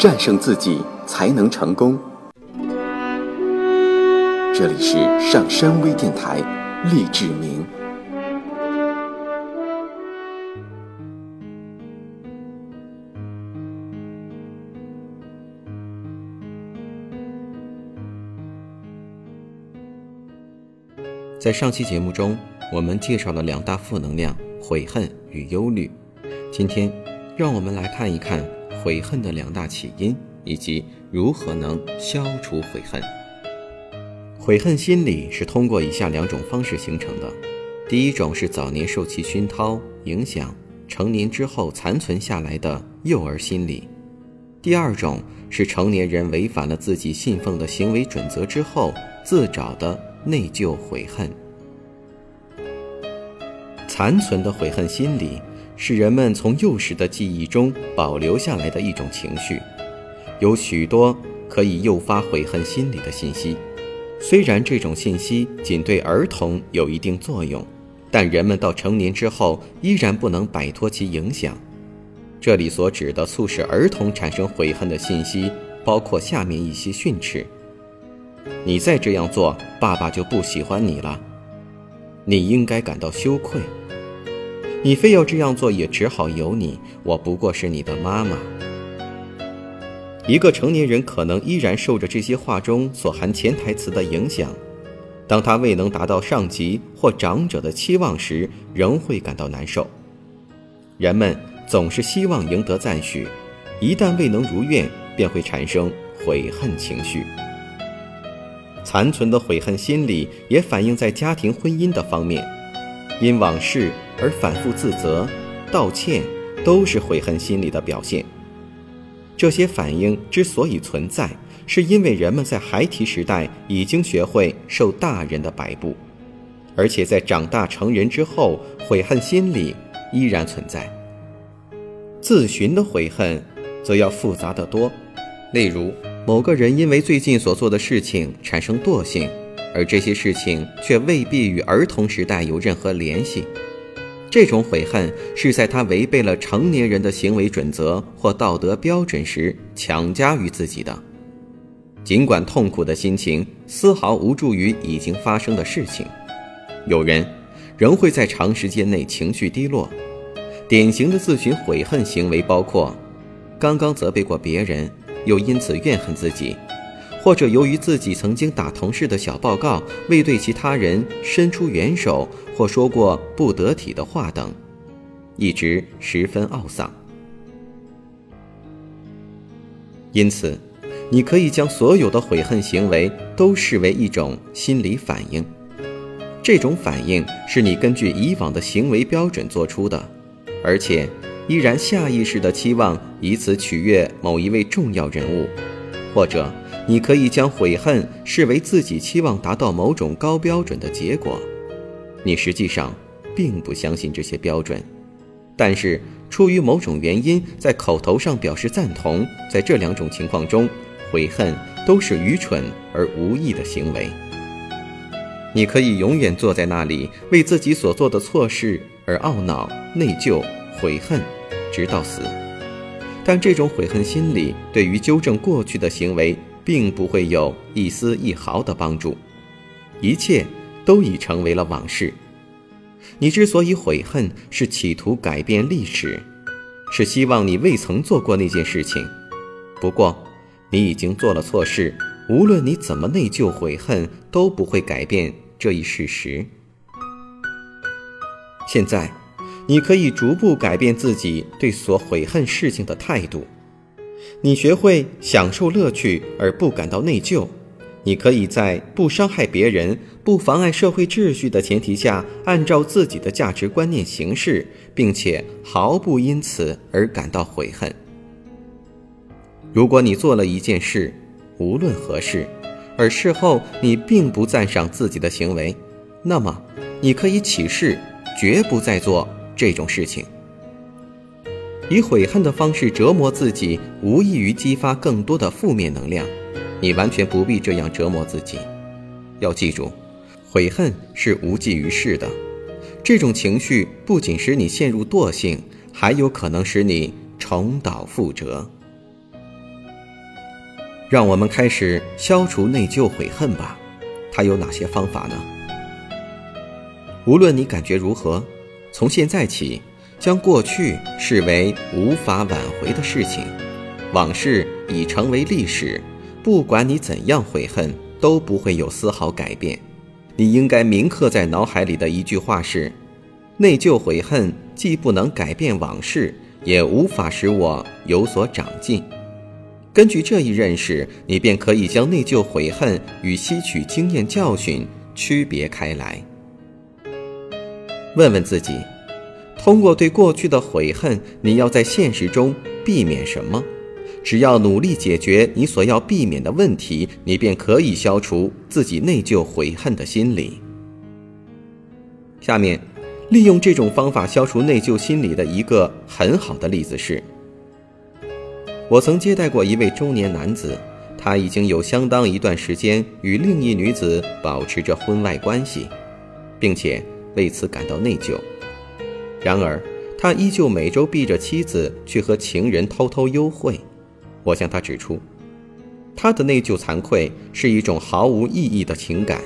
战胜自己才能成功。这里是上山微电台，励志明。在上期节目中，我们介绍了两大负能量：悔恨与忧虑。今天，让我们来看一看悔恨的两大起因，以及如何能消除悔恨。悔恨心理是通过以下两种方式形成的：第一种是早年受其熏陶影响，成年之后残存下来的幼儿心理；第二种是成年人违反了自己信奉的行为准则之后自找的。内疚悔恨，残存的悔恨心理是人们从幼时的记忆中保留下来的一种情绪，有许多可以诱发悔恨心理的信息。虽然这种信息仅对儿童有一定作用，但人们到成年之后依然不能摆脱其影响。这里所指的促使儿童产生悔恨的信息，包括下面一些训斥。你再这样做，爸爸就不喜欢你了。你应该感到羞愧。你非要这样做，也只好由你。我不过是你的妈妈。一个成年人可能依然受着这些话中所含潜台词的影响。当他未能达到上级或长者的期望时，仍会感到难受。人们总是希望赢得赞许，一旦未能如愿，便会产生悔恨情绪。残存的悔恨心理也反映在家庭婚姻的方面，因往事而反复自责、道歉，都是悔恨心理的表现。这些反应之所以存在，是因为人们在孩提时代已经学会受大人的摆布，而且在长大成人之后，悔恨心理依然存在。自寻的悔恨，则要复杂得多，例如。某个人因为最近所做的事情产生惰性，而这些事情却未必与儿童时代有任何联系。这种悔恨是在他违背了成年人的行为准则或道德标准时强加于自己的。尽管痛苦的心情丝毫无助于已经发生的事情，有人仍会在长时间内情绪低落。典型的自寻悔恨行为包括：刚刚责备过别人。又因此怨恨自己，或者由于自己曾经打同事的小报告未对其他人伸出援手，或说过不得体的话等，一直十分懊丧。因此，你可以将所有的悔恨行为都视为一种心理反应，这种反应是你根据以往的行为标准做出的，而且。依然下意识的期望以此取悦某一位重要人物，或者你可以将悔恨视为自己期望达到某种高标准的结果。你实际上并不相信这些标准，但是出于某种原因，在口头上表示赞同。在这两种情况中，悔恨都是愚蠢而无益的行为。你可以永远坐在那里，为自己所做的错事而懊恼、内疚、悔恨。直到死，但这种悔恨心理对于纠正过去的行为，并不会有一丝一毫的帮助。一切都已成为了往事。你之所以悔恨，是企图改变历史，是希望你未曾做过那件事情。不过，你已经做了错事，无论你怎么内疚悔恨，都不会改变这一事实。现在。你可以逐步改变自己对所悔恨事情的态度，你学会享受乐趣而不感到内疚。你可以在不伤害别人、不妨碍社会秩序的前提下，按照自己的价值观念行事，并且毫不因此而感到悔恨。如果你做了一件事，无论何事，而事后你并不赞赏自己的行为，那么你可以起誓，绝不再做。这种事情，以悔恨的方式折磨自己，无异于激发更多的负面能量。你完全不必这样折磨自己。要记住，悔恨是无济于事的。这种情绪不仅使你陷入惰性，还有可能使你重蹈覆辙。让我们开始消除内疚悔恨吧。它有哪些方法呢？无论你感觉如何，从现在起，将过去视为无法挽回的事情，往事已成为历史。不管你怎样悔恨，都不会有丝毫改变。你应该铭刻在脑海里的一句话是：内疚悔恨既不能改变往事，也无法使我有所长进。根据这一认识，你便可以将内疚悔恨与吸取经验教训区别开来。问问自己，通过对过去的悔恨，你要在现实中避免什么？只要努力解决你所要避免的问题，你便可以消除自己内疚悔恨的心理。下面，利用这种方法消除内疚心理的一个很好的例子是：我曾接待过一位中年男子，他已经有相当一段时间与另一女子保持着婚外关系，并且。为此感到内疚，然而他依旧每周逼着妻子去和情人偷偷幽会。我向他指出，他的内疚惭愧是一种毫无意义的情感，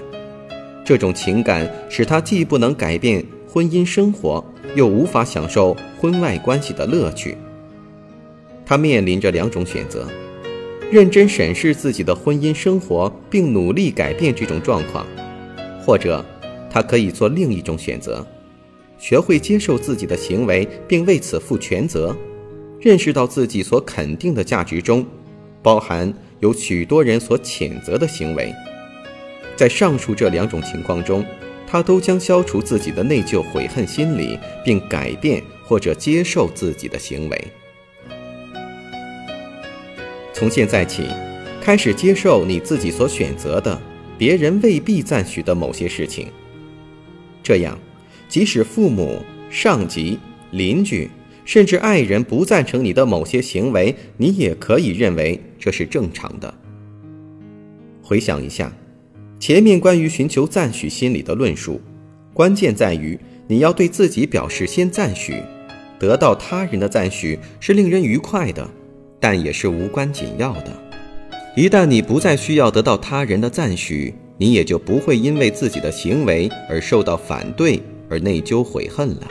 这种情感使他既不能改变婚姻生活，又无法享受婚外关系的乐趣。他面临着两种选择：认真审视自己的婚姻生活，并努力改变这种状况，或者。他可以做另一种选择，学会接受自己的行为，并为此负全责，认识到自己所肯定的价值中，包含有许多人所谴责的行为。在上述这两种情况中，他都将消除自己的内疚悔恨心理，并改变或者接受自己的行为。从现在起，开始接受你自己所选择的，别人未必赞许的某些事情。这样，即使父母、上级、邻居，甚至爱人不赞成你的某些行为，你也可以认为这是正常的。回想一下，前面关于寻求赞许心理的论述，关键在于你要对自己表示先赞许，得到他人的赞许是令人愉快的，但也是无关紧要的。一旦你不再需要得到他人的赞许，你也就不会因为自己的行为而受到反对而内疚悔恨了。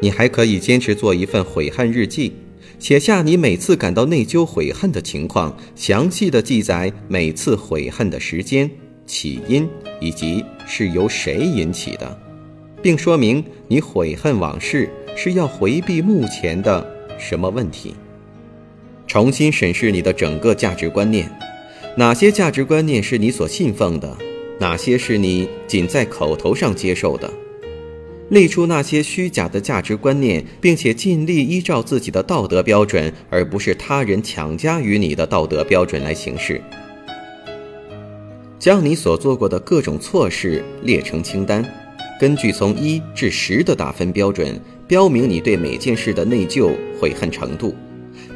你还可以坚持做一份悔恨日记，写下你每次感到内疚悔恨的情况，详细的记载每次悔恨的时间、起因以及是由谁引起的，并说明你悔恨往事是要回避目前的什么问题。重新审视你的整个价值观念。哪些价值观念是你所信奉的？哪些是你仅在口头上接受的？列出那些虚假的价值观念，并且尽力依照自己的道德标准，而不是他人强加于你的道德标准来行事。将你所做过的各种错事列成清单，根据从一至十的打分标准，标明你对每件事的内疚悔恨程度，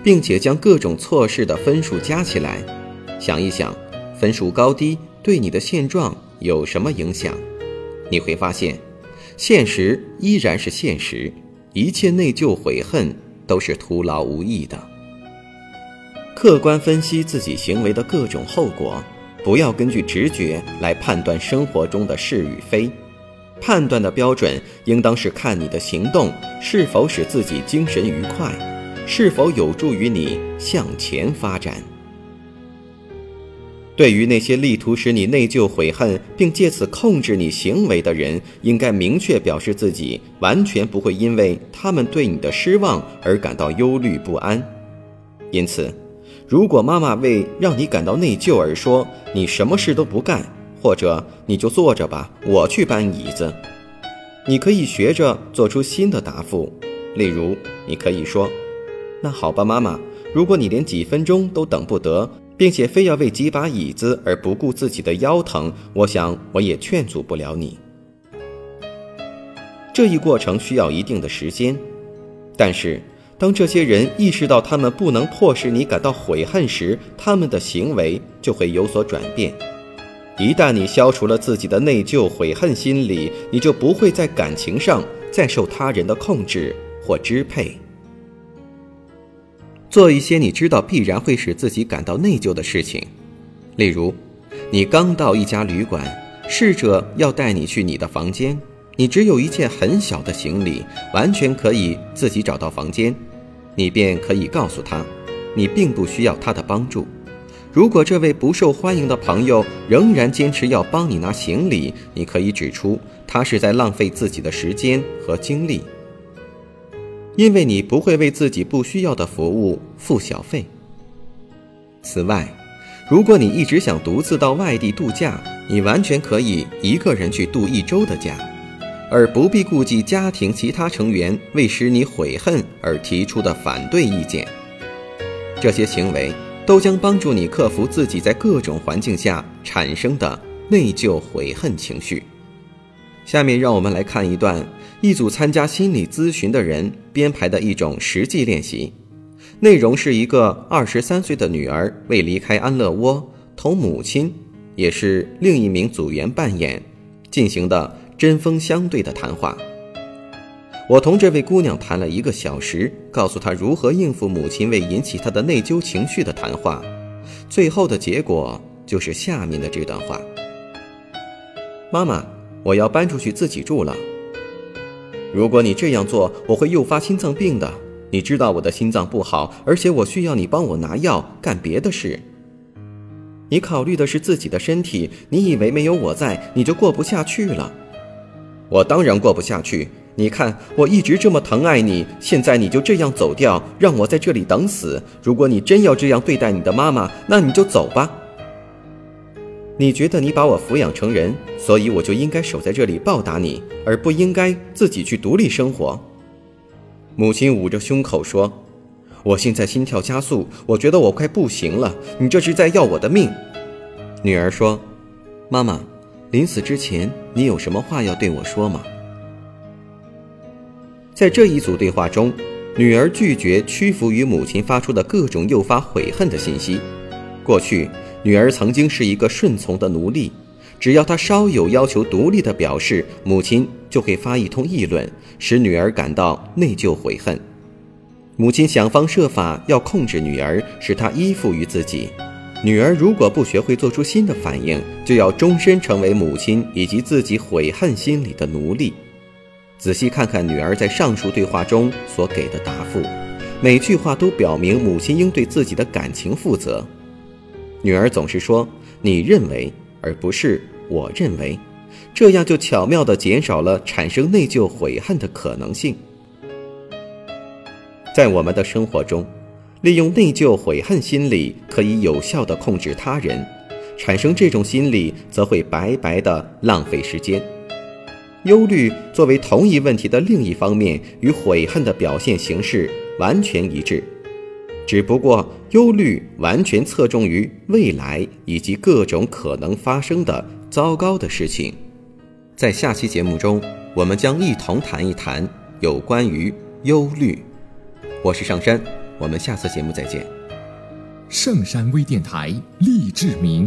并且将各种错事的分数加起来。想一想，分数高低对你的现状有什么影响？你会发现，现实依然是现实，一切内疚悔恨都是徒劳无益的。客观分析自己行为的各种后果，不要根据直觉来判断生活中的是与非。判断的标准应当是看你的行动是否使自己精神愉快，是否有助于你向前发展。对于那些力图使你内疚悔恨，并借此控制你行为的人，应该明确表示自己完全不会因为他们对你的失望而感到忧虑不安。因此，如果妈妈为让你感到内疚而说你什么事都不干，或者你就坐着吧，我去搬椅子，你可以学着做出新的答复。例如，你可以说：“那好吧，妈妈，如果你连几分钟都等不得。”并且非要为几把椅子而不顾自己的腰疼，我想我也劝阻不了你。这一过程需要一定的时间，但是当这些人意识到他们不能迫使你感到悔恨时，他们的行为就会有所转变。一旦你消除了自己的内疚悔恨心理，你就不会在感情上再受他人的控制或支配。做一些你知道必然会使自己感到内疚的事情，例如，你刚到一家旅馆，侍者要带你去你的房间，你只有一件很小的行李，完全可以自己找到房间，你便可以告诉他，你并不需要他的帮助。如果这位不受欢迎的朋友仍然坚持要帮你拿行李，你可以指出他是在浪费自己的时间和精力。因为你不会为自己不需要的服务付小费。此外，如果你一直想独自到外地度假，你完全可以一个人去度一周的假，而不必顾及家庭其他成员为使你悔恨而提出的反对意见。这些行为都将帮助你克服自己在各种环境下产生的内疚悔恨情绪。下面让我们来看一段一组参加心理咨询的人编排的一种实际练习，内容是一个二十三岁的女儿为离开安乐窝，同母亲，也是另一名组员扮演，进行的针锋相对的谈话。我同这位姑娘谈了一个小时，告诉她如何应付母亲为引起她的内疚情绪的谈话，最后的结果就是下面的这段话：妈妈。我要搬出去自己住了。如果你这样做，我会诱发心脏病的。你知道我的心脏不好，而且我需要你帮我拿药、干别的事。你考虑的是自己的身体，你以为没有我在，你就过不下去了。我当然过不下去。你看，我一直这么疼爱你，现在你就这样走掉，让我在这里等死。如果你真要这样对待你的妈妈，那你就走吧。你觉得你把我抚养成人，所以我就应该守在这里报答你，而不应该自己去独立生活。母亲捂着胸口说：“我现在心跳加速，我觉得我快不行了。你这是在要我的命。”女儿说：“妈妈，临死之前你有什么话要对我说吗？”在这一组对话中，女儿拒绝屈服于母亲发出的各种诱发悔恨的信息。过去。女儿曾经是一个顺从的奴隶，只要她稍有要求独立的表示，母亲就会发一通议论，使女儿感到内疚悔恨。母亲想方设法要控制女儿，使她依附于自己。女儿如果不学会做出新的反应，就要终身成为母亲以及自己悔恨心理的奴隶。仔细看看女儿在上述对话中所给的答复，每句话都表明母亲应对自己的感情负责。女儿总是说“你认为”而不是“我认为”，这样就巧妙地减少了产生内疚悔恨的可能性。在我们的生活中，利用内疚悔恨心理可以有效地控制他人，产生这种心理则会白白地浪费时间。忧虑作为同一问题的另一方面，与悔恨的表现形式完全一致。只不过，忧虑完全侧重于未来以及各种可能发生的糟糕的事情。在下期节目中，我们将一同谈一谈有关于忧虑。我是上山，我们下次节目再见。上山微电台励志名。